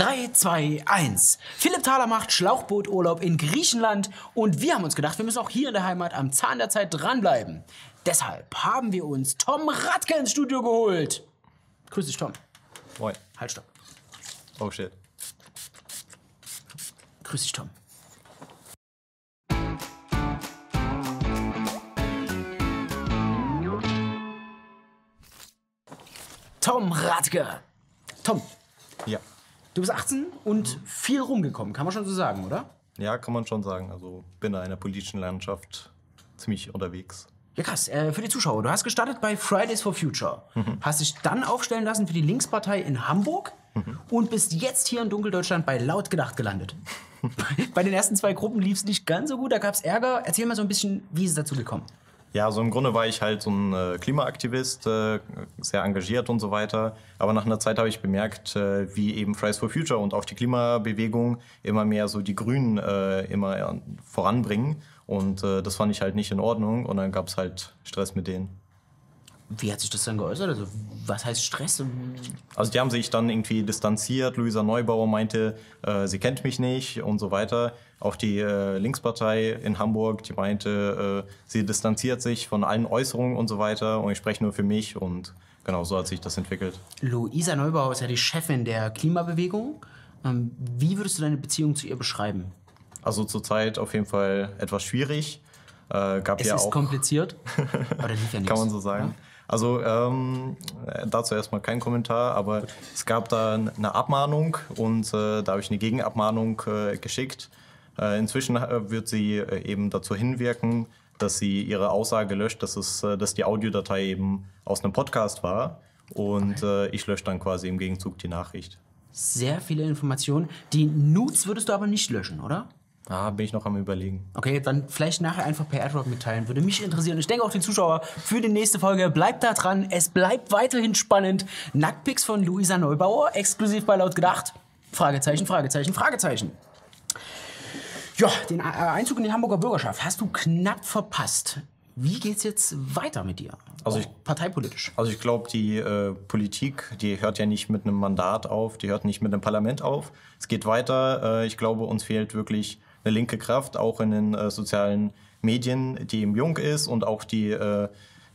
3, 2, 1. Philipp Thaler macht Schlauchbooturlaub in Griechenland und wir haben uns gedacht, wir müssen auch hier in der Heimat am Zahn der Zeit dranbleiben. Deshalb haben wir uns Tom Radke ins Studio geholt. Grüß dich, Tom. Moin. Halt, stopp. Oh shit. Grüß dich, Tom. Tom Radke. Tom. Du bist 18 und viel rumgekommen, kann man schon so sagen, oder? Ja, kann man schon sagen. Also bin in einer politischen Landschaft ziemlich unterwegs. Ja, krass. Äh, für die Zuschauer, du hast gestartet bei Fridays for Future. Hast dich dann aufstellen lassen für die Linkspartei in Hamburg und bist jetzt hier in Dunkeldeutschland bei Laut gedacht gelandet. bei den ersten zwei Gruppen lief es nicht ganz so gut, da gab es Ärger. Erzähl mal so ein bisschen, wie ist es dazu gekommen? Ja, also im Grunde war ich halt so ein äh, Klimaaktivist, äh, sehr engagiert und so weiter. Aber nach einer Zeit habe ich bemerkt, äh, wie eben Fridays for Future und auch die Klimabewegung immer mehr so die Grünen immer voranbringen. Und das fand ich halt nicht in Ordnung. Und dann gab es halt Stress mit denen. Wie hat sich das dann geäußert? Also, was heißt Stress? Also die haben sich dann irgendwie distanziert. Luisa Neubauer meinte, äh, sie kennt mich nicht und so weiter. Auch die äh, Linkspartei in Hamburg, die meinte, äh, sie distanziert sich von allen Äußerungen und so weiter. Und ich spreche nur für mich und genau so hat sich das entwickelt. Luisa Neubauer ist ja die Chefin der Klimabewegung. Ähm, wie würdest du deine Beziehung zu ihr beschreiben? Also zurzeit auf jeden Fall etwas schwierig. Äh, gab Es ja ist auch, kompliziert. Oder lief ja nichts. kann man so sagen. Also ähm, äh, dazu erstmal kein Kommentar, aber es gab da eine Abmahnung und äh, da habe ich eine Gegenabmahnung äh, geschickt. Äh, inzwischen äh, wird sie äh, eben dazu hinwirken, dass sie ihre Aussage löscht, dass, es, dass die Audiodatei eben aus einem Podcast war und äh, ich lösche dann quasi im Gegenzug die Nachricht. Sehr viele Informationen. Die Nudes würdest du aber nicht löschen, oder? Ah, bin ich noch am überlegen. Okay, dann vielleicht nachher einfach per AdRock mitteilen. Würde mich interessieren. Ich denke auch die Zuschauer für die nächste Folge. Bleibt da dran. Es bleibt weiterhin spannend. Nacktpics von Luisa Neubauer, exklusiv bei Laut gedacht. Fragezeichen, Fragezeichen, Fragezeichen. Ja, den äh, Einzug in die Hamburger Bürgerschaft hast du knapp verpasst. Wie geht's jetzt weiter mit dir? Also ich- parteipolitisch. Also ich glaube, die äh, Politik, die hört ja nicht mit einem Mandat auf, die hört nicht mit einem Parlament auf. Es geht weiter. Äh, ich glaube, uns fehlt wirklich eine linke Kraft, auch in den äh, sozialen Medien, die eben jung ist und auch die, äh,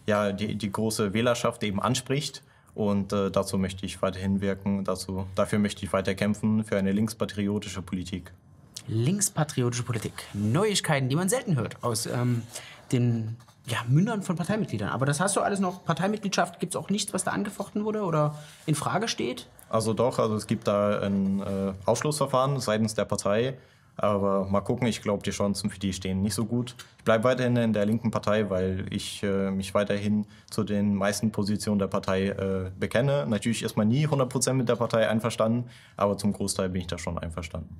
ja, die, die große Wählerschaft eben anspricht. Und äh, dazu möchte ich weiterhin wirken. Dazu, dafür möchte ich weiter kämpfen für eine linkspatriotische Politik. Linkspatriotische Politik. Neuigkeiten, die man selten hört aus ähm, den ja, Mündern von Parteimitgliedern. Aber das hast du alles noch. Parteimitgliedschaft gibt es auch nichts, was da angefochten wurde oder in Frage steht? Also doch, also es gibt da ein äh, Ausschlussverfahren seitens der Partei. Aber mal gucken, ich glaube, die Chancen für die stehen nicht so gut. Ich bleibe weiterhin in der linken Partei, weil ich äh, mich weiterhin zu den meisten Positionen der Partei äh, bekenne. Natürlich ist man nie 100% mit der Partei einverstanden, aber zum Großteil bin ich da schon einverstanden.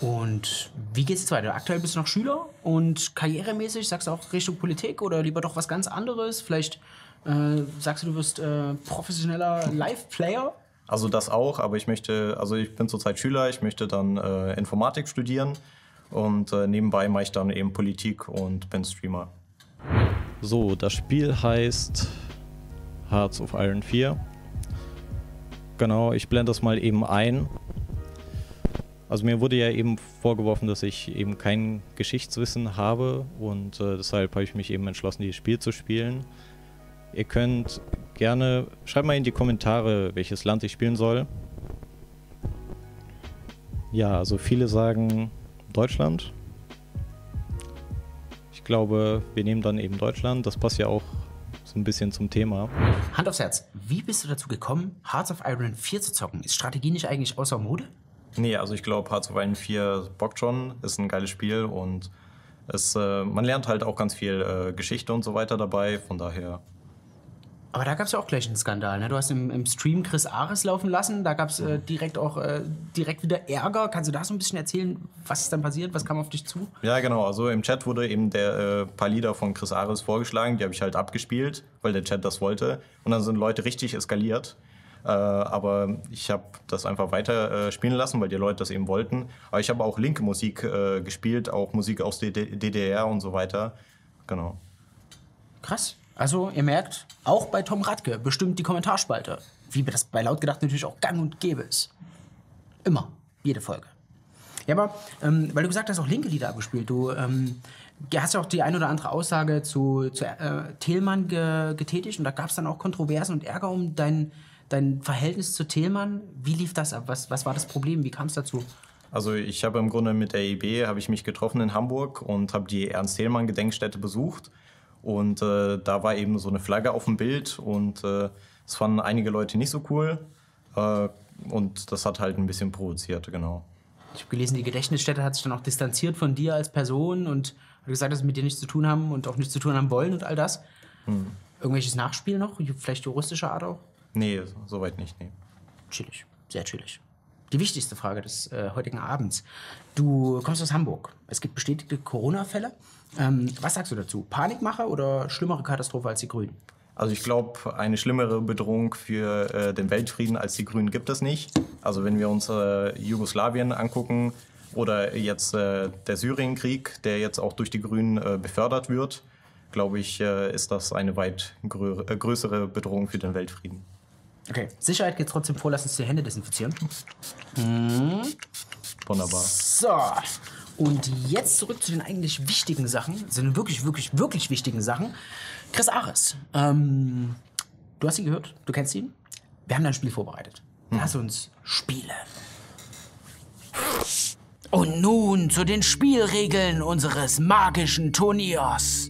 Und wie geht es weiter? Aktuell bist du noch Schüler und karrieremäßig sagst du auch Richtung Politik oder lieber doch was ganz anderes? Vielleicht äh, sagst du, du wirst äh, professioneller Live-Player? Also das auch, aber ich möchte, also ich bin zurzeit Schüler, ich möchte dann äh, Informatik studieren und äh, nebenbei mache ich dann eben Politik und bin Streamer. So, das Spiel heißt Hearts of Iron 4. Genau, ich blende das mal eben ein. Also mir wurde ja eben vorgeworfen, dass ich eben kein Geschichtswissen habe und äh, deshalb habe ich mich eben entschlossen, dieses Spiel zu spielen. Ihr könnt gerne, schreibt mal in die Kommentare, welches Land ich spielen soll. Ja, also viele sagen Deutschland. Ich glaube, wir nehmen dann eben Deutschland. Das passt ja auch so ein bisschen zum Thema. Hand aufs Herz, wie bist du dazu gekommen, Hearts of Iron 4 zu zocken? Ist Strategie nicht eigentlich außer Mode? Nee, also ich glaube, Hearts of Iron 4 bockt schon, ist ein geiles Spiel und es, äh, man lernt halt auch ganz viel äh, Geschichte und so weiter dabei, von daher. Aber da gab es ja auch gleich einen Skandal. Ne? Du hast im, im Stream Chris Ares laufen lassen. Da gab es äh, direkt auch äh, direkt wieder Ärger. Kannst du da so ein bisschen erzählen, was ist dann passiert? Was kam auf dich zu? Ja, genau, also im Chat wurde eben der äh, paar Lieder von Chris Ares vorgeschlagen, die habe ich halt abgespielt, weil der Chat das wollte. Und dann sind Leute richtig eskaliert. Äh, aber ich habe das einfach weiter äh, spielen lassen, weil die Leute das eben wollten. Aber ich habe auch linke Musik äh, gespielt, auch Musik aus der DDR und so weiter. Genau. Krass. Also, ihr merkt, auch bei Tom Radke bestimmt die Kommentarspalte. Wie das bei laut gedacht natürlich auch gang und gäbe ist. Immer. Jede Folge. Ja, aber ähm, weil du gesagt hast, auch linke Lieder abgespielt. Du ähm, hast ja auch die ein oder andere Aussage zu, zu äh, Thielmann ge getätigt und da gab es dann auch Kontroversen und Ärger um dein, dein Verhältnis zu Thielmann. Wie lief das ab? Was, was war das Problem? Wie kam es dazu? Also ich habe im Grunde mit der EIB habe ich mich getroffen in Hamburg und habe die Ernst Thälmann Gedenkstätte besucht und äh, da war eben so eine Flagge auf dem Bild und äh, das fanden einige Leute nicht so cool äh, und das hat halt ein bisschen provoziert, genau. Ich habe gelesen, die Gedächtnisstätte hat sich dann auch distanziert von dir als Person und hat gesagt, dass sie mit dir nichts zu tun haben und auch nichts zu tun haben wollen und all das. Hm. Irgendwelches Nachspiel noch? Vielleicht juristischer Art auch? Nee, soweit nicht, nee. Chillig, sehr chillig. Die wichtigste Frage des äh, heutigen Abends. Du kommst aus Hamburg. Es gibt bestätigte Corona-Fälle. Ähm, was sagst du dazu? Panikmache oder schlimmere Katastrophe als die Grünen? Also ich glaube, eine schlimmere Bedrohung für äh, den Weltfrieden als die Grünen gibt es nicht. Also wenn wir uns äh, Jugoslawien angucken oder jetzt äh, der Syrienkrieg, der jetzt auch durch die Grünen äh, befördert wird, glaube ich, äh, ist das eine weit grö äh, größere Bedrohung für den Weltfrieden. Okay, Sicherheit geht trotzdem vor, lass uns die Hände desinfizieren. Mhm. Wunderbar. So, und jetzt zurück zu den eigentlich wichtigen Sachen, sind wirklich, wirklich, wirklich wichtigen Sachen. Chris Ares, ähm, du hast ihn gehört, du kennst ihn. Wir haben ein Spiel vorbereitet. Hm. Lass uns spielen. Und nun zu den Spielregeln unseres magischen Turniers.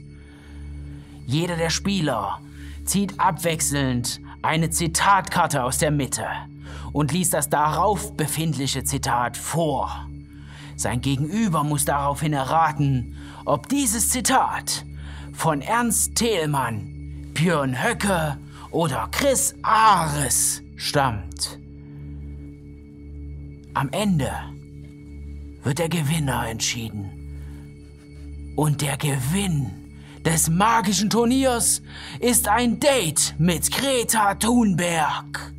Jeder der Spieler zieht abwechselnd eine Zitatkarte aus der Mitte und liest das darauf befindliche Zitat vor. Sein Gegenüber muss daraufhin erraten, ob dieses Zitat von Ernst Thälmann, Björn Höcke oder Chris Ares stammt. Am Ende wird der Gewinner entschieden. Und der Gewinn des magischen Turniers ist ein Date mit Greta Thunberg.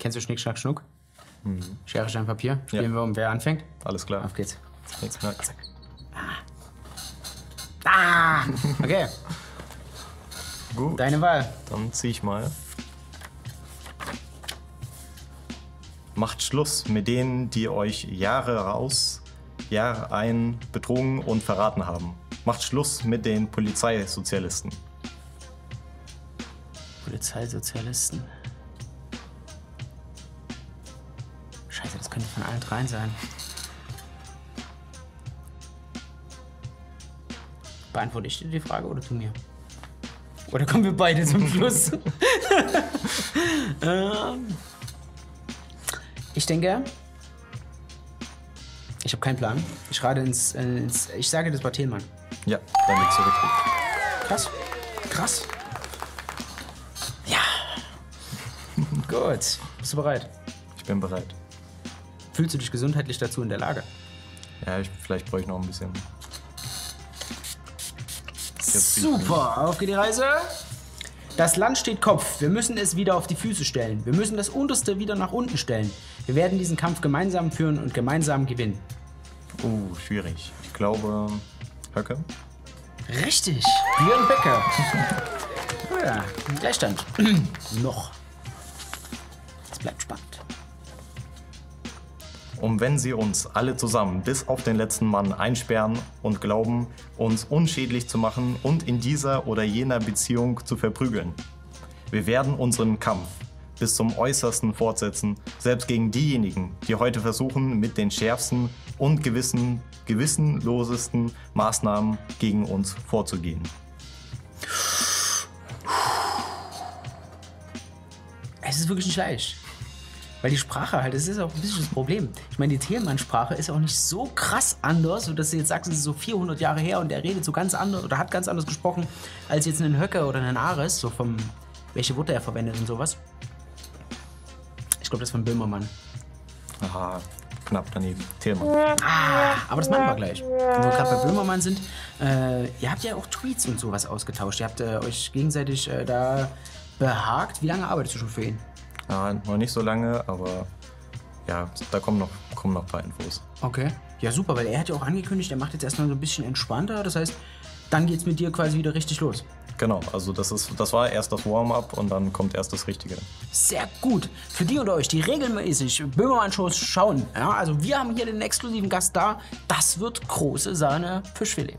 Kennst du Schnick, Schnack, Schnuck? Mhm. Schere, Stein, Papier. Spielen ja. wir um, wer anfängt? Alles klar. Auf geht's. Jetzt knack. Ah. ah. Okay. Gut. Deine Wahl. Dann zieh ich mal. Macht Schluss mit denen, die euch Jahre raus Jahr ein betrogen und verraten haben. Macht Schluss mit den Polizeisozialisten. Polizeisozialisten. Scheiße, das könnte von allen dreien sein. Beantworte ich dir die Frage oder du mir? Oder kommen wir beide zum Schluss? ähm, ich denke, ich habe keinen Plan. Ich rate ins, ins, Ich sage, das war Thielmann. Ja, dann liegst du richtig. Krass. Krass. Ja. Gut. Bist du bereit? Ich bin bereit. Fühlst du dich gesundheitlich dazu in der Lage? Ja, ich, vielleicht brauche ich noch ein bisschen. Super, auf geht die Reise. Das Land steht Kopf. Wir müssen es wieder auf die Füße stellen. Wir müssen das Unterste wieder nach unten stellen. Wir werden diesen Kampf gemeinsam führen und gemeinsam gewinnen. Uh, schwierig. Ich glaube, Höcke. Richtig, Björn Becker. ja, Gleichstand. Noch. Es bleibt spannend. Und wenn sie uns alle zusammen bis auf den letzten Mann einsperren und glauben, uns unschädlich zu machen und in dieser oder jener Beziehung zu verprügeln. Wir werden unseren Kampf bis zum Äußersten fortsetzen, selbst gegen diejenigen, die heute versuchen, mit den schärfsten und gewissen, gewissenlosesten Maßnahmen gegen uns vorzugehen. Es ist wirklich nicht leicht. Weil die Sprache halt, das ist auch ein bisschen das Problem. Ich meine, die Thielmann-Sprache ist auch nicht so krass anders, dass du jetzt sagst, es ist so 400 Jahre her und der redet so ganz anders oder hat ganz anders gesprochen als jetzt einen Höcker oder einen Ares, so vom, welche Worte er verwendet und sowas. Ich glaube, das ist von Böhmermann. Aha, knapp daneben. Thielmann. Ah, aber das machen wir gleich. Wo wir gerade bei Böhmermann sind, äh, ihr habt ja auch Tweets und sowas ausgetauscht. Ihr habt äh, euch gegenseitig äh, da behagt. Wie lange arbeitest du schon für ihn? Ja, noch nicht so lange, aber ja, da kommen noch, kommen noch ein paar Infos. Okay. Ja, super, weil er hat ja auch angekündigt, er macht jetzt erstmal so ein bisschen entspannter. Das heißt, dann geht's mit dir quasi wieder richtig los. Genau, also das, ist, das war erst das Warm-up und dann kommt erst das Richtige. Sehr gut. Für die unter euch, die regelmäßig Böhmermann-Shows schauen, ja, also wir haben hier den exklusiven Gast da. Das wird große Sahne Fischfilet.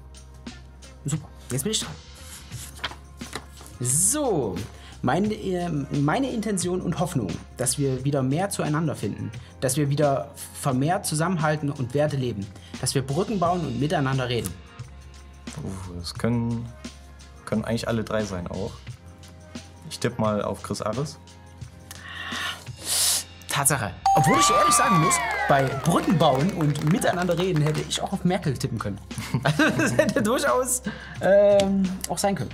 Super, jetzt bin ich dran. So, meine, äh, meine Intention und Hoffnung, dass wir wieder mehr zueinander finden, dass wir wieder vermehrt zusammenhalten und Werte leben, dass wir Brücken bauen und miteinander reden. Uh, Das können, können eigentlich alle drei sein auch. Ich tippe mal auf Chris Aris. Tatsache. Obwohl ich ehrlich sagen muss, bei Brücken bauen und miteinander reden hätte ich auch auf Merkel tippen können. Also das hätte durchaus ähm, auch sein können.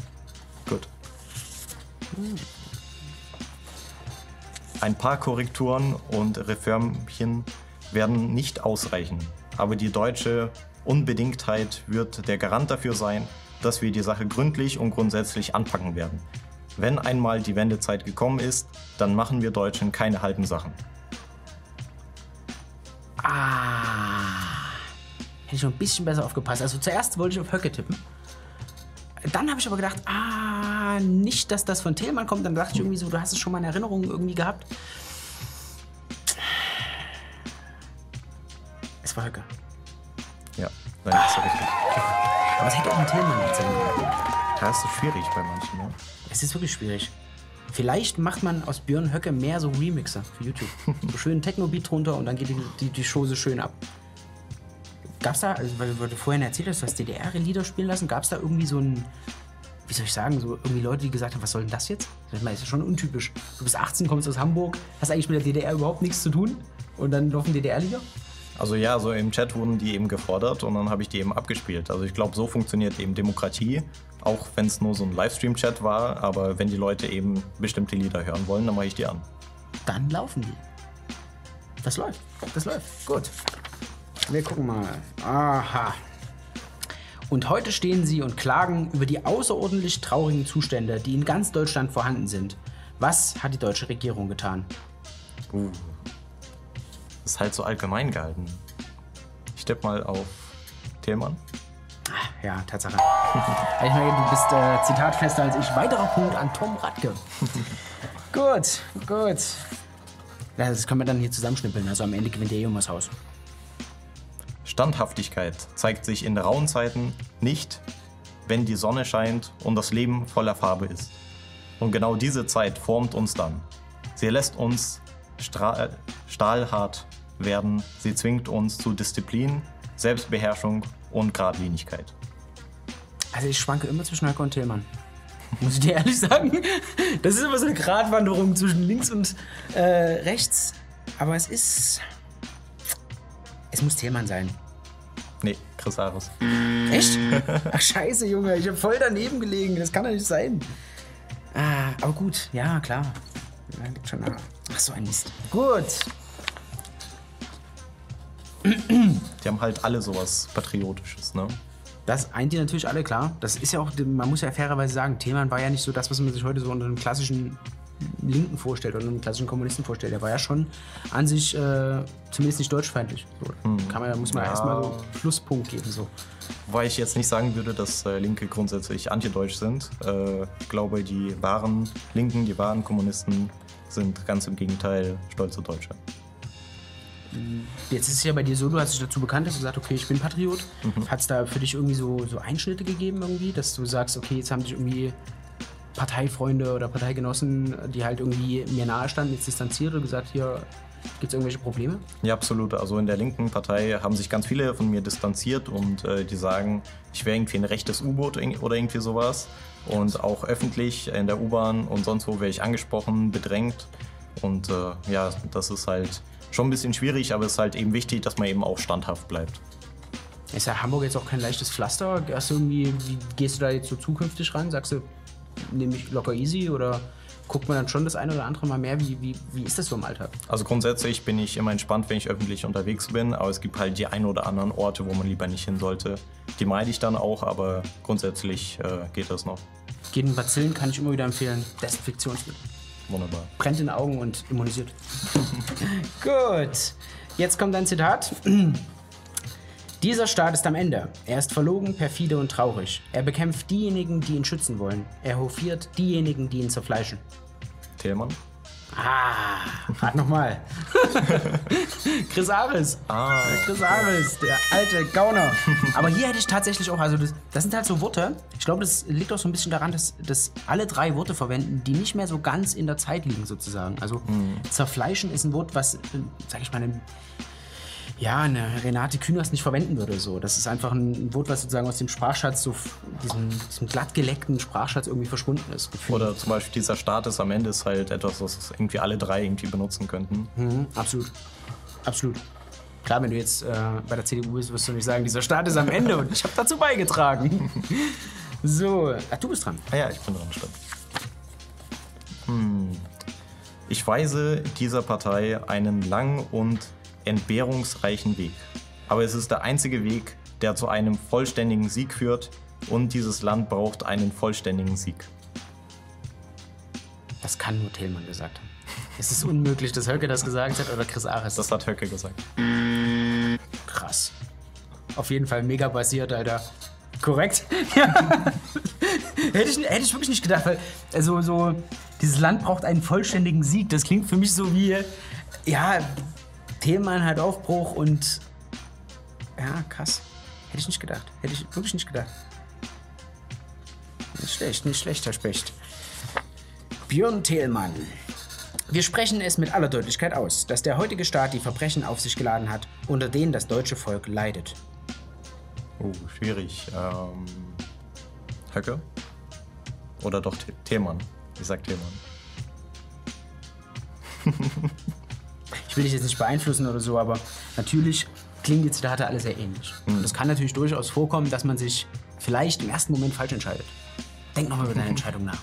Gut. Ein paar Korrekturen und Reformchen werden nicht ausreichen, aber die deutsche Unbedingtheit wird der Garant dafür sein, dass wir die Sache gründlich und grundsätzlich anpacken werden. Wenn einmal die Wendezeit gekommen ist, dann machen wir Deutschen keine halben Sachen. Ah. Hätte ich noch ein bisschen besser aufgepasst. Also zuerst wollte ich auf Höcke tippen. Dann habe ich aber gedacht, ah, nicht, dass das von Tillmann kommt. Dann dachte ich irgendwie so, du hast es schon mal in Erinnerung irgendwie gehabt. Es war Höcke. Ja, nein, das ist richtig. Aber es hätte auch ein Tillmann nicht sein können. Ja, ist so schwierig bei manchen, ne? Es ist wirklich schwierig. Vielleicht macht man aus Björn Höcke mehr so Remixer für YouTube. So schön Techno-Beat drunter und dann geht die, die, die Show so schön ab. Gab's da, also weil du vorhin erzählt hast, du hast DDR-Lieder spielen lassen, gab's da irgendwie so ein, wie soll ich sagen, so irgendwie Leute, die gesagt haben, was soll denn das jetzt? Ich meine, ist ja schon untypisch. Du bist 18, kommst aus Hamburg, hast eigentlich mit der DDR überhaupt nichts zu tun und dann laufen DDR-Lieder? Also ja, so im Chat wurden die eben gefordert und dann habe ich die eben abgespielt. Also ich glaube, so funktioniert eben Demokratie, auch wenn es nur so ein Livestream-Chat war. Aber wenn die Leute eben bestimmte Lieder hören wollen, dann mache ich die an. dann laufen die. Das läuft. Das läuft. Gut. Wir gucken mal. Aha. Und heute stehen sie und klagen über die außerordentlich traurigen Zustände, die in ganz Deutschland vorhanden sind. Was hat die deutsche Regierung getan? Uh. Ist halt so allgemein gehalten. Ich tippe mal auf Tillmann. Ja, Tatsache. ich meine, du bist äh, zitatfester als ich. Weiterer Punkt an Tom Radke. gut, gut. Das können wir dann hier zusammenschnippeln. Also am Ende gewinnt der Junge Haus. Standhaftigkeit zeigt sich in rauen Zeiten nicht, wenn die Sonne scheint und das Leben voller Farbe ist. Und genau diese Zeit formt uns dann. Sie lässt uns stra- stahlhart werden. Sie zwingt uns zu Disziplin, Selbstbeherrschung und Gradlinigkeit. Also ich schwanke immer zwischen Höcke und Tillmann. Muss ich dir ehrlich sagen. Das ist immer so eine Gratwanderung zwischen links und äh, rechts. Aber es ist. Es muss Tillmann sein. Nee, Chris Ares. Echt? Ach scheiße, Junge, ich habe voll daneben gelegen. Das kann doch nicht sein. Ah, aber gut, ja, klar. Ja, liegt schon nah. Ach so ein Mist. Gut. Die haben halt alle sowas Patriotisches, ne? Das eint die natürlich alle, klar. Das ist ja auch, man muss ja fairerweise sagen, Tillmann war ja nicht so das, was man sich heute so unter einem klassischen Linken vorstellt oder einem klassischen Kommunisten vorstellt. Der war ja schon an sich äh, zumindest nicht deutschfeindlich. So, kann man, da muss man Ja. erstmal so Schlusspunkt geben. So. Wobei ich jetzt nicht sagen würde, dass äh, Linke grundsätzlich antideutsch sind. Äh, ich glaube, die wahren Linken, die wahren Kommunisten sind ganz im Gegenteil stolze Deutsche. Jetzt ist es ja bei dir so, du hast dich dazu bekannt, dass du sagst, okay, ich bin Patriot. Hat es da für dich irgendwie so, so Einschnitte gegeben irgendwie, dass du sagst, okay, jetzt haben sich irgendwie Parteifreunde oder Parteigenossen, die halt irgendwie mir nahe standen, jetzt distanziert und gesagt, hier gibt es irgendwelche Probleme? Ja, absolut. Also in der linken Partei haben sich ganz viele von mir distanziert und äh, die sagen, ich wäre irgendwie ein rechtes U-Boot oder irgendwie sowas. Und auch öffentlich in der U-Bahn und sonst wo werde ich angesprochen, bedrängt. Und äh, ja, das ist halt schon ein bisschen schwierig, aber es ist halt eben wichtig, dass man eben auch standhaft bleibt. Ist ja Hamburg jetzt auch kein leichtes Pflaster? Hast du irgendwie, wie gehst du da jetzt so zukünftig ran? Sagst du, nehme ich locker easy oder guckt man dann schon das eine oder andere mal mehr? Wie, wie, wie ist das so im Alltag? Also grundsätzlich bin ich immer entspannt, wenn ich öffentlich unterwegs bin, aber es gibt halt die ein oder anderen Orte, wo man lieber nicht hin sollte. Die meide ich dann auch, aber grundsätzlich äh, geht das noch. Gegen Bazillen kann ich immer wieder empfehlen. Desinfektionsmittel. Wunderbar. Brennt in den Augen und immunisiert. Gut. Jetzt kommt ein Zitat. Dieser Staat ist am Ende. Er ist verlogen, perfide und traurig. Er bekämpft diejenigen, die ihn schützen wollen. Er hofiert diejenigen, die ihn zerfleischen. Thälmann? Ah, rat nochmal. Chris Ares. Ah, Chris Ares, der alte Gauner. Aber hier hätte ich tatsächlich auch, also das, das sind halt so Worte. Ich glaube, das liegt auch so ein bisschen daran, dass, dass alle drei Worte verwenden, die nicht mehr so ganz in der Zeit liegen, sozusagen. Also zerfleischen ist ein Wort, was, äh, sag ich mal, einem, ja, eine Renate Künast nicht verwenden würde. So. Das ist einfach ein Wort, was sozusagen aus dem Sprachschatz, so diesem, diesem glattgeleckten Sprachschatz irgendwie verschwunden ist. Oder zum Beispiel dieser Status am Ende ist halt etwas, was irgendwie alle drei irgendwie benutzen könnten. Mhm, absolut. Absolut. Klar, wenn du jetzt äh, bei der CDU bist, wirst du nicht sagen, dieser Staat ist am Ende und ich habe dazu beigetragen. so, ach, du bist dran. Ah ja, ich bin dran, stimmt. Hm. Ich weise dieser Partei einen langen und entbehrungsreichen Weg. Aber es ist der einzige Weg, der zu einem vollständigen Sieg führt und dieses Land braucht einen vollständigen Sieg. Das kann nur Tillmann gesagt haben. Es ist unmöglich, dass Höcke das gesagt hat oder Chris Ares. Das hat Höcke gesagt. krass. Auf jeden Fall mega basiert, Alter. Korrekt? Ja. hätte, ich, hätte ich wirklich nicht gedacht, weil also so dieses Land braucht einen vollständigen Sieg. Das klingt für mich so wie ja Tillmann hat Aufbruch und ja krass. Hätte ich nicht gedacht. Hätte ich wirklich nicht gedacht. Nicht schlecht, nicht schlecht, Herr Specht. Björn Thielmann. Wir sprechen es mit aller Deutlichkeit aus, dass der heutige Staat die Verbrechen auf sich geladen hat, unter denen das deutsche Volk leidet. Oh, schwierig. Ähm, Höcke? Oder doch The- Thälmann? Ich sag Thälmann. Ich will dich jetzt nicht beeinflussen oder so, aber natürlich klingen die Zitate alle sehr ähnlich. Und es kann natürlich durchaus vorkommen, dass man sich vielleicht im ersten Moment falsch entscheidet. Denk nochmal über deine Entscheidung nach.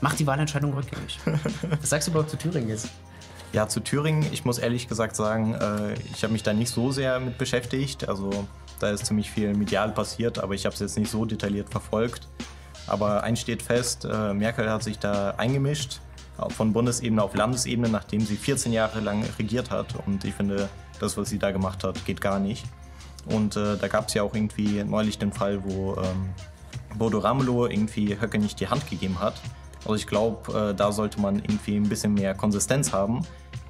Mach die Wahlentscheidung rückgängig. Was sagst du überhaupt zu Thüringen jetzt? Ja, zu Thüringen, ich muss ehrlich gesagt sagen, äh, ich habe mich da nicht so sehr mit beschäftigt. Also da ist ziemlich viel medial passiert, aber ich habe es jetzt nicht so detailliert verfolgt. Aber eins steht fest, äh, Merkel hat sich da eingemischt, von Bundesebene auf Landesebene, nachdem sie 14 Jahre lang regiert hat. Und ich finde, das, was sie da gemacht hat, geht gar nicht. Und äh, da gab es ja auch irgendwie neulich den Fall, wo ähm, Bodo Ramelow irgendwie Höcke nicht die Hand gegeben hat. Also ich glaube, äh, da sollte man irgendwie ein bisschen mehr Konsistenz haben.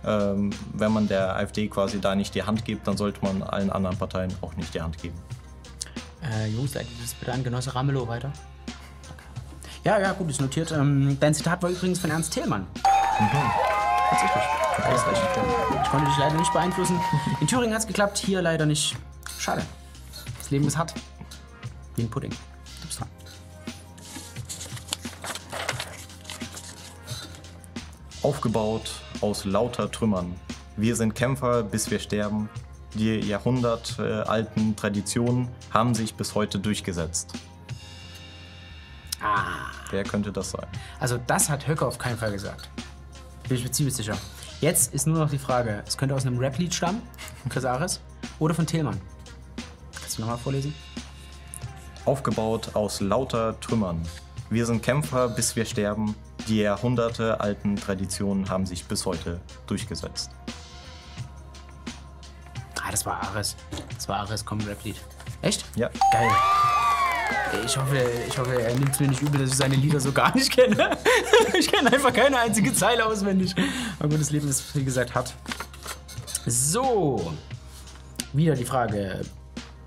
Ähm, wenn man der AfD quasi da nicht die Hand gibt, dann sollte man allen anderen Parteien auch nicht die Hand geben. Äh, Jungs, leitet das bitte an Genosse Ramelow weiter. Ja, ja, gut, ist notiert. Ähm, dein Zitat war übrigens von Ernst Thälmann. Tatsächlich. Du hast recht. Ich konnte dich leider nicht beeinflussen. In Thüringen hat es geklappt, hier leider nicht. Schade. Das Leben ist hart. Wie ein Pudding. Du bist dran. Aufgebaut aus lauter Trümmern. Wir sind Kämpfer, bis wir sterben. Die jahrhundertalten Traditionen haben sich bis heute durchgesetzt. Ah. Wer könnte das sein? Also das hat Höcke auf keinen Fall gesagt. Bin ich mir ziemlich sicher. Jetzt ist nur noch die Frage, es könnte aus einem Rap-Lied stammen, Chris Ares, oder von Tillmann. Kannst du nochmal vorlesen? Aufgebaut aus lauter Trümmern. Wir sind Kämpfer, bis wir sterben. Die jahrhundertealten Traditionen haben sich bis heute durchgesetzt. Ah, das war Ares. Das war Ares, komm, Rap-Lied. Echt? Ja. Geil. Ich hoffe, ich hoffe, er nimmt es mir nicht übel, dass ich seine Lieder so gar nicht kenne. Ich kenne einfach keine einzige Zeile auswendig. Aber gut, das Leben ist, wie gesagt, hart. So. Wieder die Frage.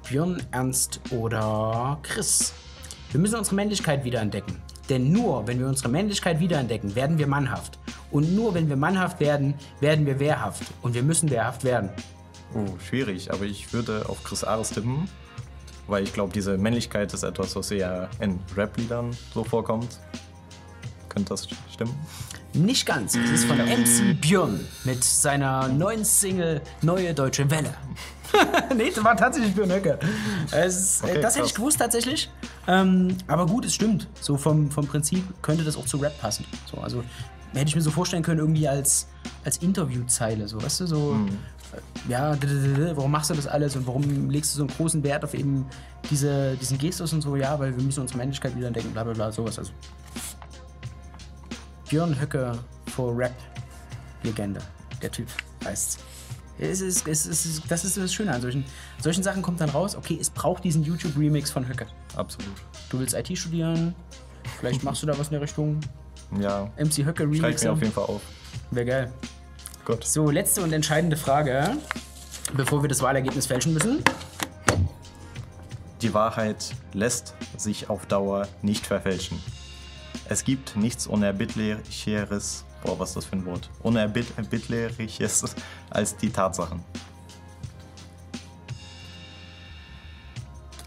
Björn, Ernst oder Chris? Wir müssen unsere Männlichkeit wiederentdecken. Denn nur wenn wir unsere Männlichkeit wiederentdecken, werden wir mannhaft. Und nur wenn wir mannhaft werden, werden wir wehrhaft. Und wir müssen wehrhaft werden. Oh, schwierig, aber ich würde auf Chris Ares tippen, weil ich glaube, diese Männlichkeit ist etwas, was eher in Rap-Liedern so vorkommt. Könnte das stimmen? Nicht ganz. Es ist von MC Björn mit seiner neuen Single Neue Deutsche Welle. nee, das war tatsächlich Björn Höcke. Es, ist- Okay, das hätte ich gewusst tatsächlich. Ähm, aber gut, es stimmt. So vom, vom Prinzip könnte das auch zu Rap passen. So, also hätte ich mir so vorstellen können, irgendwie als, als Interviewzeile. So, weißt du, so. äh, Ja, warum machst du das alles und warum legst du so einen großen Wert auf eben diese, diesen Gestus und so? Ja, weil wir müssen unsere Männlichkeit wieder entdecken, bla bla bla, sowas. Also Björn Höcke vor Rap-Legende. Der Typ heißt. Es ist, es ist, das ist das Schöne an solchen, solchen Sachen kommt dann raus, okay, es braucht diesen YouTube-Remix von Höcke. Absolut. Du willst IT studieren, vielleicht machst du da was in der Richtung Ja. MC Höcke Remix. ich mir auf jeden Fall auf. Wäre geil. Gut. So, letzte und entscheidende Frage, bevor wir das Wahlergebnis fälschen müssen. Die Wahrheit lässt sich auf Dauer nicht verfälschen. Es gibt nichts Unerbittlicheres, boah, was ist das für ein Wort? Unerbittlicheres als die Tatsachen.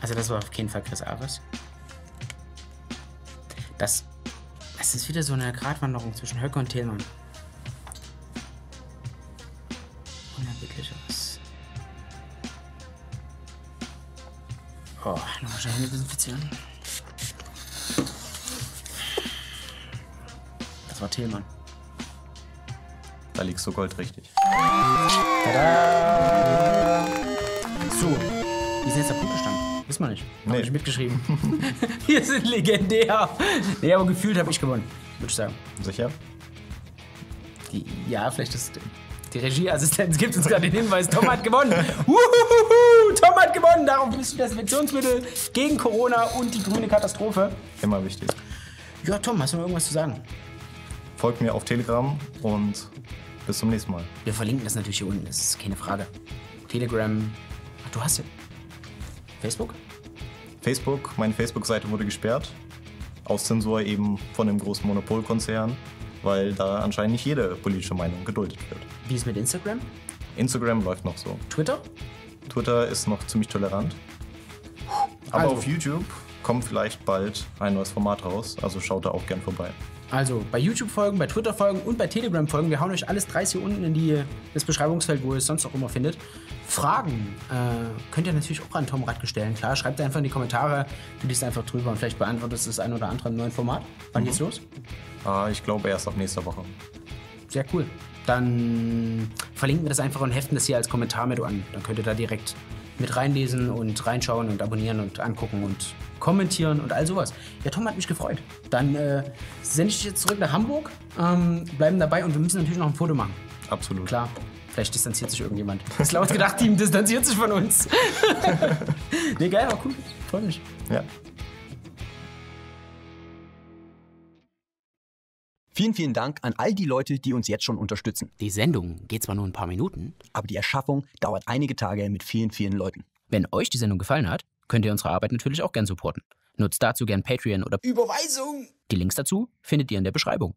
Also das war auf keinen Fall Chris Ares. Das, das ist wieder so eine Gratwanderung zwischen Höcke und Thelmann. Oh, nochmal schnell desinfizieren. Das war Thelmann. Da liegst du goldrichtig. Tada! So, wie ist jetzt der Punktestand? Wissen wir nicht. Hab Nee. ich mitgeschrieben. Wir sind legendär. Nee, aber gefühlt habe ich gewonnen, würde ich sagen. Sicher? Ja, vielleicht ist die Regieassistenz gibt uns gerade den Hinweis, Tom hat gewonnen. Uhuhuhu, Tom hat gewonnen. Darauf ist Desinfektionsmittel gegen Corona und die grüne Katastrophe. Immer wichtig. Ja, Tom, hast du noch irgendwas zu sagen? Folgt mir auf Telegram und bis zum nächsten Mal. Wir verlinken das natürlich hier unten, das ist keine Frage. Telegram. Ach, du hast ja. Facebook? Facebook, meine Facebook-Seite wurde gesperrt. Aus Zensur eben von dem großen Monopolkonzern, weil da anscheinend nicht jede politische Meinung geduldet wird. Wie ist mit Instagram? Instagram läuft noch so. Twitter? Twitter ist noch ziemlich tolerant. Aber Also. auf YouTube kommt vielleicht bald ein neues Format raus, also schaut da auch gern vorbei. Also bei YouTube folgen, bei Twitter folgen und bei Telegram folgen. Wir hauen euch alles dreist hier unten in die, das Beschreibungsfeld, wo ihr es sonst auch immer findet. Fragen äh, könnt ihr natürlich auch an Tom Radke stellen. Klar, schreibt einfach in die Kommentare. Du liest einfach drüber und vielleicht beantwortest das ein oder andere im neuen Format. Wann geht's los? Ah, ich glaube erst ab nächster Woche. Sehr cool. Dann verlinken wir das einfach und heften das hier als Kommentar mit an. Dann könnt ihr da direkt mit reinlesen und reinschauen und abonnieren und angucken und kommentieren und all sowas. Ja, Tom hat mich gefreut. Dann äh, sende ich dich jetzt zurück nach Hamburg, ähm, bleiben dabei und wir müssen natürlich noch ein Foto machen. Absolut. Klar, vielleicht distanziert sich irgendjemand. Das laut gedacht Team distanziert sich von uns. nee, geil, aber cool. Freut mich. Ja. Vielen, vielen Dank an all die Leute, die uns jetzt schon unterstützen. Die Sendung geht zwar nur ein paar Minuten. Aber die Erschaffung dauert einige Tage mit vielen, vielen Leuten. Wenn euch die Sendung gefallen hat, könnt ihr unsere Arbeit natürlich auch gern supporten. Nutzt dazu gern Patreon oder Überweisung! Die Links dazu findet ihr in der Beschreibung.